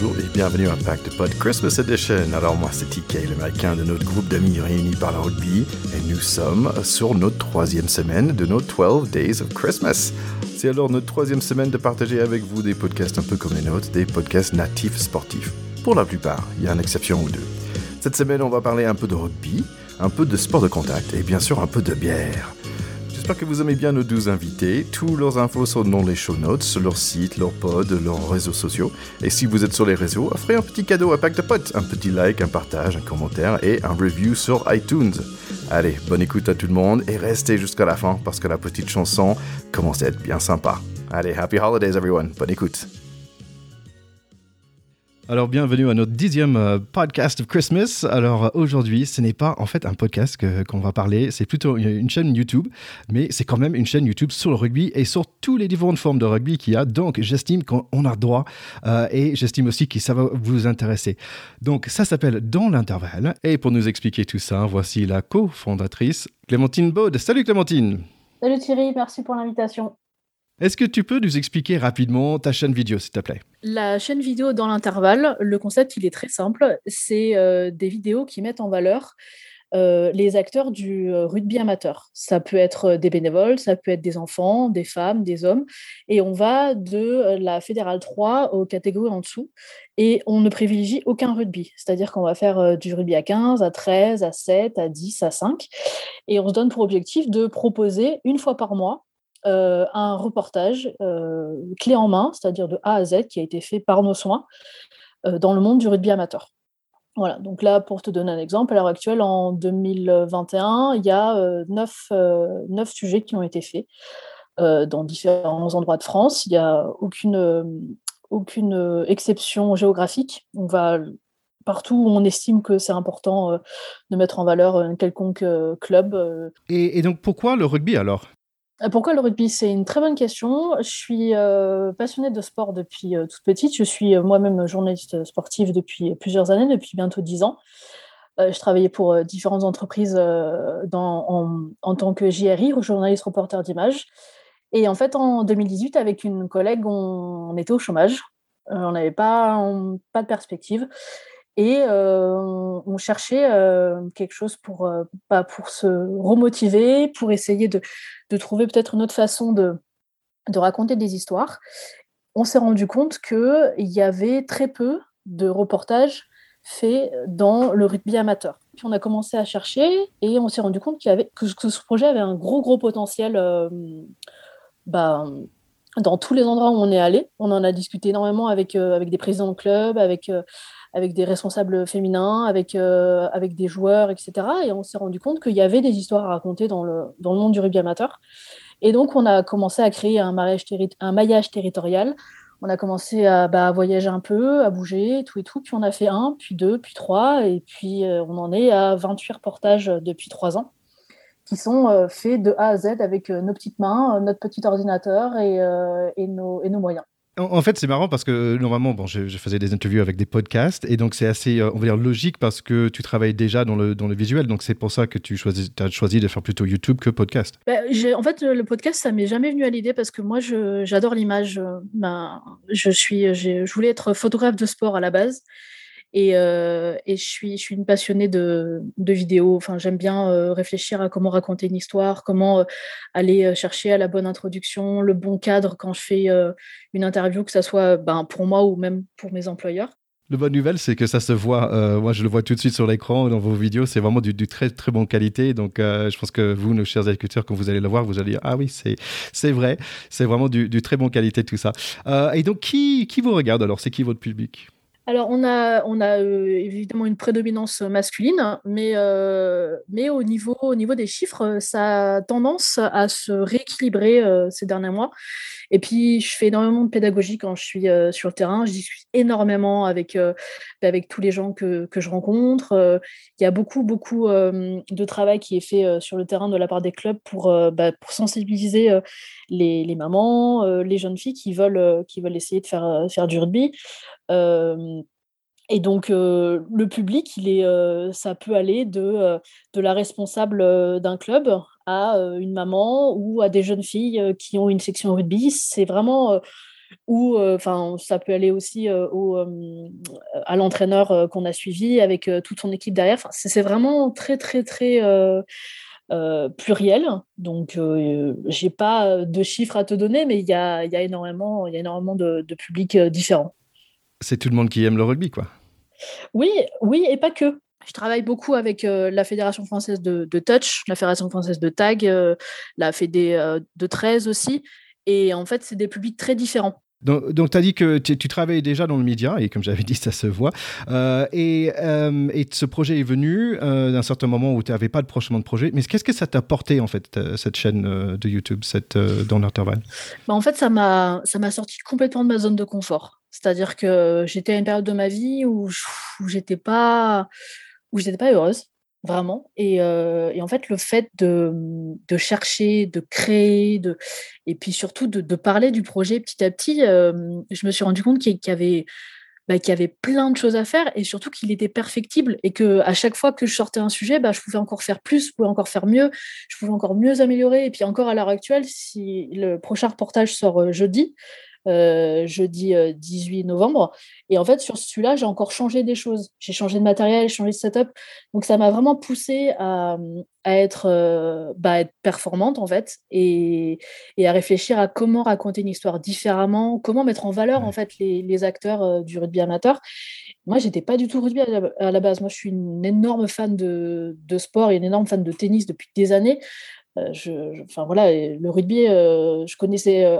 bonjour et bienvenue à de Pod Christmas Edition. Alors moi c'est TK, l'américain de notre groupe d'amis réunis par le rugby et nous sommes sur notre troisième semaine de nos 12 Days of Christmas. C'est alors notre troisième semaine de partager avec vous des podcasts un peu comme les nôtres, des podcasts natifs sportifs. Pour la plupart, il y a une exception ou deux. Cette semaine on va parler un peu de rugby, un peu de sport de contact et bien sûr un peu de bière. J'espère que vous aimez bien nos 12 invités. Tous leurs infos sont dans les show notes, leur site, leur pod, leurs réseaux sociaux. Et si vous êtes sur les réseaux, offrez un petit cadeau à Pack de Potes. Un petit like, un partage, un commentaire et un review sur iTunes. Allez, bonne écoute à tout le monde et restez jusqu'à la fin parce que la petite chanson commence à être bien sympa. Allez, happy holidays everyone. Bonne écoute. Alors, bienvenue à notre dixième euh, podcast of Christmas. Alors, aujourd'hui, ce n'est pas en fait un podcast qu'on va parler, c'est plutôt une chaîne YouTube, mais c'est quand même une chaîne YouTube sur le rugby et sur toutes les différentes formes de rugby qu'il y a. Donc, j'estime qu'on a droit euh, et j'estime aussi que ça va vous intéresser. Donc, ça s'appelle Dans l'intervalle. Et pour nous expliquer tout ça, voici la cofondatrice Clémentine Baud. Salut Clémentine. Salut Thierry, merci pour l'invitation. Est-ce que tu peux nous expliquer rapidement ta chaîne vidéo, s'il te plaît? La chaîne vidéo dans l'intervalle, le concept, il est très simple. C'est euh, des vidéos qui mettent en valeur euh, les acteurs du euh, rugby amateur. Ça peut être des bénévoles, ça peut être des enfants, des femmes, des hommes. Et on va de la fédérale 3 aux catégories en dessous. Et on ne privilégie aucun rugby. C'est-à-dire qu'on va faire du rugby à 15, à 13, à 7, à 10, à 5. Et on se donne pour objectif de proposer une fois par mois euh, un reportage euh, clé en main, c'est-à-dire de A à Z, qui a été fait par nos soins euh, dans le monde du rugby amateur. Voilà, donc là, pour te donner un exemple, à l'heure actuelle, en 2021, il y a neuf, sujets qui ont été faits dans différents endroits de France. Il n'y a aucune, aucune exception géographique. On va partout où on estime que c'est important de mettre en valeur un quelconque club. et, donc pourquoi le rugby alors? Pourquoi le rugby? C'est une très bonne question. Je suis euh, passionnée de sport depuis euh, toute petite. Je suis moi-même journaliste sportive depuis plusieurs années, depuis bientôt dix ans. je travaillais pour différentes entreprises en, tant que JRI, journaliste reporter d'image. Et en fait, en 2018, avec une collègue, on, était au chômage. on n'avait pas, pas de perspective. Et on cherchait quelque chose pour, bah, pour se remotiver, pour essayer de, de trouver peut-être une autre façon de, de raconter des histoires. On s'est rendu compte qu'il y avait très peu de reportages faits dans le rugby amateur. Puis on a commencé à chercher et on s'est rendu compte qu'il y avait, que, ce projet avait un gros, gros potentiel bah, dans tous les endroits où on est allé. On en a discuté énormément avec, avec des présidents de club, avec avec des responsables féminins, avec, euh, avec des joueurs, etc. Et on s'est rendu compte qu'il y avait des histoires à raconter dans le, dans le monde du rugby amateur. Et donc, on a commencé à créer un, un maillage territorial. On a commencé à, bah, voyager un peu, à bouger, tout et tout. Puis on a fait un, puis deux, puis trois. Et puis euh, on en est à 28 reportages depuis trois ans qui sont euh, faits de A à Z avec nos petites mains, notre petit ordinateur et, et, nos, et nos moyens. En, fait, c'est marrant parce que normalement, bon, je, faisais des interviews avec des podcasts et donc c'est assez, euh, on va dire, logique parce que tu travailles déjà dans le, dans le visuel. Donc c'est pour ça que tu choisis, as choisi de faire plutôt YouTube que podcast. Bah, en fait, le podcast, ça m'est jamais venu à l'idée parce que moi, j'adore l'image. Ben, je, suis, je voulais être photographe de sport à la base. Et, euh, je, suis, une passionnée de, vidéos. Enfin, j'aime bien euh, réfléchir à comment raconter une histoire, comment euh, aller chercher à la bonne introduction, le bon cadre quand je fais une interview, que ce soit ben, pour moi ou même pour mes employeurs. La bonne nouvelle, c'est que ça se voit. moi, je le vois tout de suite sur l'écran dans vos vidéos. C'est vraiment du, très très bonne qualité. Donc, je pense que vous, nos chers écouteurs, quand vous allez le voir, vous allez dire ah oui, c'est vrai. C'est vraiment du, très bonne qualité tout ça. et donc, qui vous regarde alors? C'est qui votre public? Alors, on a, on a euh, évidemment une prédominance masculine, mais, euh, mais au, niveau, au niveau des chiffres, ça a tendance à se rééquilibrer euh, ces derniers mois. Et puis, je fais énormément de pédagogie quand je suis sur le terrain. Je discute énormément avec, avec tous les gens que, que je rencontre. Il y a beaucoup, beaucoup de travail qui est fait sur le terrain de la part des clubs pour, bah, sensibiliser les, les mamans, les jeunes filles qui veulent, qui veulent essayer de faire, faire du rugby et donc, le public, il est, ça peut aller de, de la responsable d'un club à une maman ou à des jeunes filles qui ont une section rugby. C'est vraiment ou enfin ça peut aller aussi au, à l'entraîneur qu'on a suivi avec toute son équipe derrière. c'est vraiment très très très pluriel. Donc j'ai pas de chiffres à te donner, mais il y a, y a, énormément, y a énormément de, de publics différents. C'est tout le monde qui aime le rugby, quoi. Oui, oui, et pas que. Je travaille beaucoup avec la Fédération française de, touch, la Fédération française de tag, la Fédé de 13 aussi. Et en fait, c'est des publics très différents. Donc, tu as dit que tu, travaillais déjà dans le média, et comme j'avais dit, ça se voit. Euh, et, euh, et, ce projet est venu euh, d'un certain moment où tu n'avais pas de prochainement de projet. Mais qu'est-ce que ça t'a apporté, en fait, cette chaîne de YouTube, cette, dans l'intervalle? Bah, En fait, ça m'a sorti complètement de ma zone de confort. C'est-à-dire que j'étais à une période de ma vie où, où j'étais pas, où j'étais pas heureuse vraiment. Et, en fait, le fait de, chercher, de créer, de, et puis surtout de, parler du projet petit à petit, je me suis rendu compte qu'il y avait bah, y avait plein de choses à faire et surtout qu'il était perfectible et que à chaque fois que je sortais un sujet, bah, je pouvais encore faire plus, je pouvais encore faire mieux, je pouvais encore mieux améliorer. Et puis encore à l'heure actuelle, si le prochain reportage sort jeudi, euh, jeudi 18 euh, novembre. Et en fait, sur celui-là, j'ai encore changé des choses. J'ai changé de matériel, changé de setup. Donc, ça m'a vraiment poussé à, être, euh, bah, être, performante, en fait, et, à réfléchir à comment raconter une histoire différemment, comment mettre en valeur, en fait, les, acteurs du rugby amateur. Moi, j'étais pas du tout rugby à la, base. Moi, je suis une énorme fan de, sport et une énorme fan de tennis depuis des années. Je, enfin voilà, le rugby, je connaissais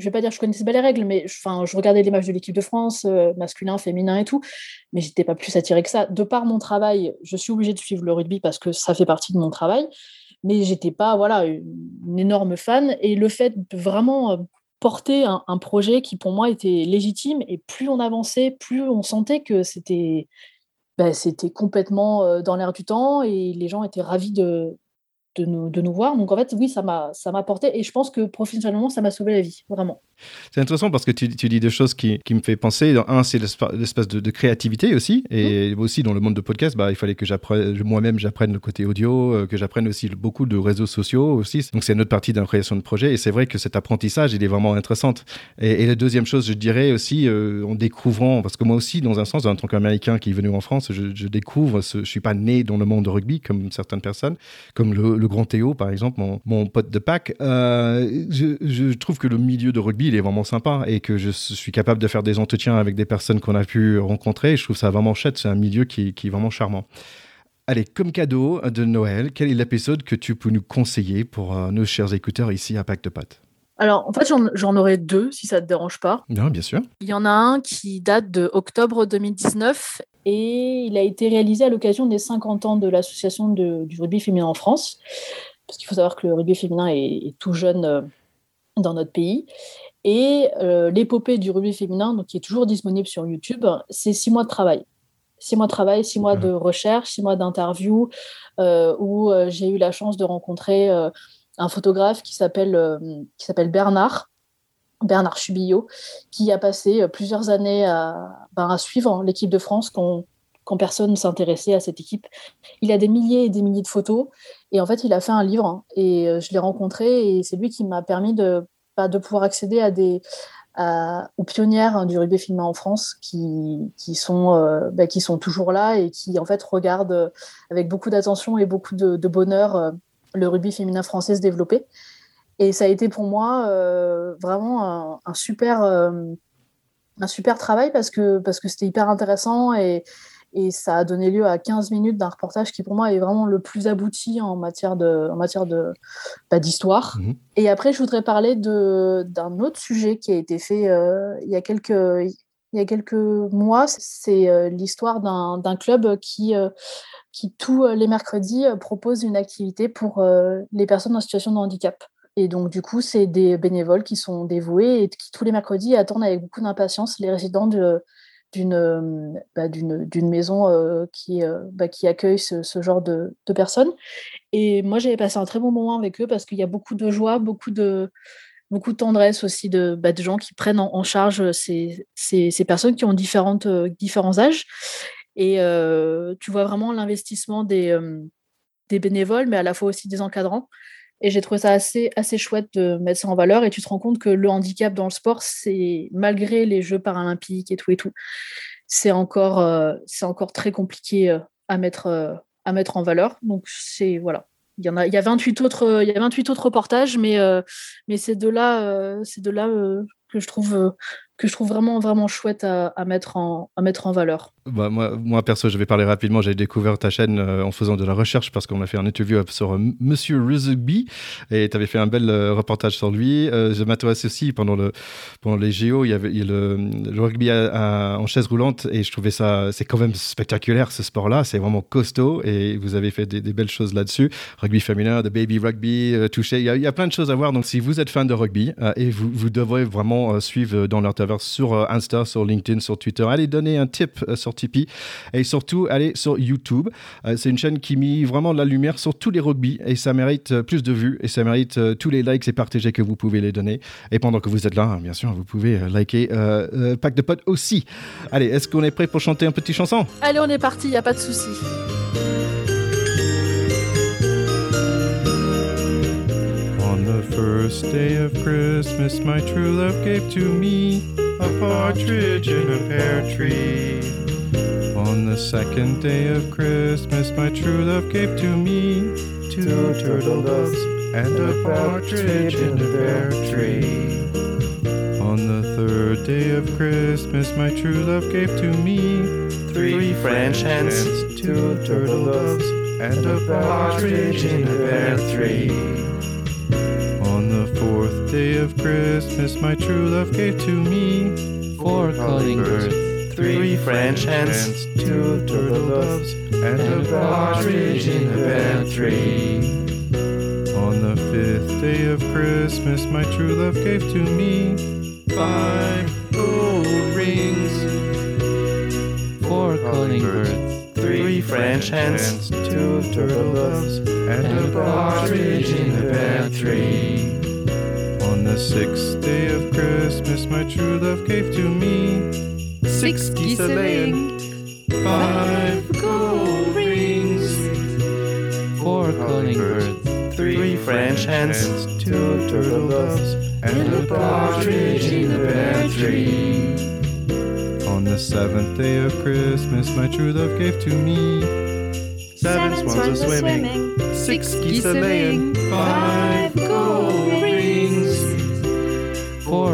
je vais pas dire que je connaissais pas les règles, mais enfin, je regardais les matchs de l'équipe de France, euh, masculin, féminin et tout, mais j'étais pas plus attirée que ça. De par mon travail, je suis obligée de suivre le rugby parce que ça fait partie de mon travail, mais j'étais pas voilà une, énorme fan. Et le fait de vraiment euh, porter un, projet qui pour moi était légitime, et plus on avançait, plus on sentait que c'était ben, c'était complètement euh, dans l'air du temps et les gens étaient ravis de, de nous, de nous voir. Donc en fait, oui, ça m'a, ça m'a porté et je pense que professionnellement, ça m'a sauvé la vie, vraiment. C'est intéressant parce que tu, tu dis deux choses qui, qui, me fait penser. Un, c'est l'espace de, de, créativité aussi. Et mmh. aussi, dans le monde de podcast, bah, il fallait que j'apprenne, moi-même, j'apprenne le côté audio, euh, que j'apprenne aussi beaucoup de réseaux sociaux aussi. Donc c'est une autre partie de la création de projet. Et c'est vrai que cet apprentissage, il est vraiment intéressant. Et, la deuxième chose, je dirais aussi, euh, en découvrant, parce que moi aussi, dans un sens, en tant qu'Américain qui est venu en France, je, je découvre, ce, je suis pas né dans le monde de rugby comme certaines personnes, comme le, le grand Théo, par exemple, mon, pote de Pâques, euh, je, trouve que le milieu de rugby, il est vraiment sympa et que je suis capable de faire des entretiens avec des personnes qu'on a pu rencontrer. Je trouve ça vraiment chouette. C'est un milieu qui, est vraiment charmant. Allez, comme cadeau de Noël, quel est l'épisode que tu peux nous conseiller pour euh, nos chers écouteurs ici à Pacte de Pâtes alors, en fait, j'en aurais deux, si ça ne te dérange pas. Non, bien sûr. Il y en a un qui date de octobre 2019 et il a été réalisé à l'occasion des 50 ans de l'association du rugby féminin en France. Parce qu'il faut savoir que le rugby féminin est, tout jeune euh, dans notre pays. Et euh, l'épopée du rugby féminin, donc, qui est toujours disponible sur YouTube, c'est six mois de travail. Six mois de travail, six mois de recherche, six mois d'interview, euh, où j'ai eu la chance de rencontrer un photographe qui s'appelle Bernard, Bernard Chubillot, qui a passé plusieurs années à, ben, suivre l'équipe de France quand, quand personne ne s'intéressait à cette équipe. Il a des milliers et des milliers de photos et en fait il a fait un livre hein, et euh, je l'ai rencontré et c'est lui qui m'a permis de, de pouvoir accéder à des, aux pionnières hein, du rugby féminin en France qui, qui sont, euh, bah, qui sont toujours là et qui en fait regardent avec beaucoup d'attention et beaucoup de, bonheur le rugby féminin français se développer. Et ça a été pour moi euh, vraiment un, super, euh, un super travail parce que parce que c'était hyper intéressant et, et ça a donné lieu à 15 minutes d'un reportage qui pour moi est vraiment le plus abouti en matière de en matière de bah, d'histoire. Mhm. Et après je voudrais parler de d'un autre sujet qui a été fait euh, il y a quelques il y a quelques mois, c'est l'histoire d'un club qui qui tous euh, les mercredis euh, propose une activité pour euh, les personnes en situation de handicap. Et donc, du coup, c'est des bénévoles qui sont dévoués et qui, tous les mercredis, attendent avec beaucoup d'impatience les résidents d'une bah, d'une maison qui, bah, qui accueille ce, genre de, de, personnes. Et moi, j'avais passé un très bon moment avec eux parce qu'il y a beaucoup de joie, beaucoup de, beaucoup de tendresse aussi de, bah, de gens qui prennent en, charge ces, ces, ces, personnes qui ont différentes, différents âges. Et tu vois vraiment l'investissement des, des bénévoles, mais à la fois aussi des encadrants. Et j'ai trouvé ça assez, assez chouette de mettre ça en valeur. Et tu te rends compte que le handicap dans le sport, c'est malgré les Jeux paralympiques et tout et tout, c'est encore, euh, c'est encore très compliqué euh, à mettre, euh, à mettre en valeur. Donc c'est voilà. Il y, en a, il y a 28 autres, il y a 28 autres reportages, mais, mais c'est de là, c'est de là que je trouve que je trouve vraiment, vraiment chouette à, mettre, en, mettre en valeur. Bah, moi, perso, je vais parler rapidement. J'ai découvert ta chaîne euh, en faisant de la recherche parce qu'on a fait un interview sur euh, Monsieur Ruzby et tu avais fait un bel euh, reportage sur lui. je m'intéresse aussi pendant, le, pendant les JO, il y avait le, rugby en chaise roulante et je trouvais ça, c'est quand même spectaculaire ce sport-là. C'est vraiment costaud et vous avez fait des, belles choses là-dessus. Rugby féminin, de baby rugby, touché. Il y, a, plein de choses à voir. Donc, si vous êtes fan de rugby et vous, vous devrez vraiment suivre dans leur sur euh, Insta, sur LinkedIn, sur Twitter. Allez donner un tip euh, sur Tipeee et surtout allez sur YouTube. Euh, c'est une chaîne qui met vraiment la lumière sur tous les rugby et ça mérite plus de vues et ça mérite tous les likes et partagés que vous pouvez les donner. Et pendant que vous êtes là, bien sûr, vous pouvez liker Pack de potes aussi. Allez, est-ce qu'on est prêt pour chanter un petit chanson? Allez, on est parti, il n'y a pas de souci. first day of Christmas, my true love gave to me a partridge in a pear tree. On the second day of Christmas, my true love gave to me two turtle doves and a partridge in a pear tree. On the third day of Christmas, my true love gave to me three French hens, two turtle doves, and a partridge in a pear tree Christmas, my true love gave to me four calling birds, three French hens, two turtle doves, and a partridge in a pear tree. On the fifth day of Christmas, my true love gave to me five gold rings, four calling birds, three French hens, two turtle doves, and a partridge in a pear tree. On the sixth day of Christmas, my true love gave to me six geese a laying, five gold rings, four calling birds, three French hens, two turtle doves, and a partridge in a pear tree. On the seventh day of Christmas, my true love gave to me seven swans a swimming, six geese a laying, five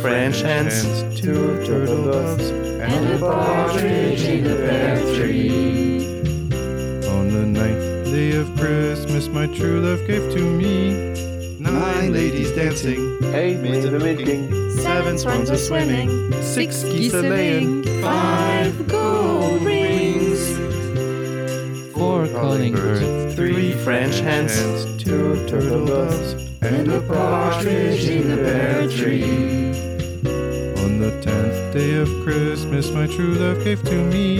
French hens, two turtle doves, and a partridge in a pear tree. On the ninth day of Christmas, my true love gave to me nine ladies dancing, eight maids a milking, seven swans a swimming, six geese a laying, five gold rings, four calling birds, three French hens, two turtle doves, and a partridge in a pear tree. On the tenth day of Christmas, my true love gave to me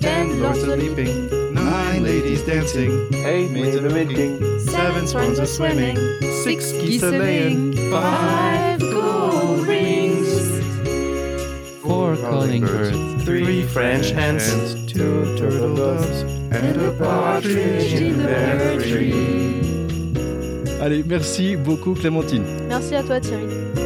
ten lords a leaping nine ladies dancing, eight maids a milking, seven swans a swimming, six geese a laying, five gold rings, four calling birds, three French hens, two turtle doves, and a partridge in the pear tree. Allez, merci beaucoup Clémentine. Merci à toi Thierry.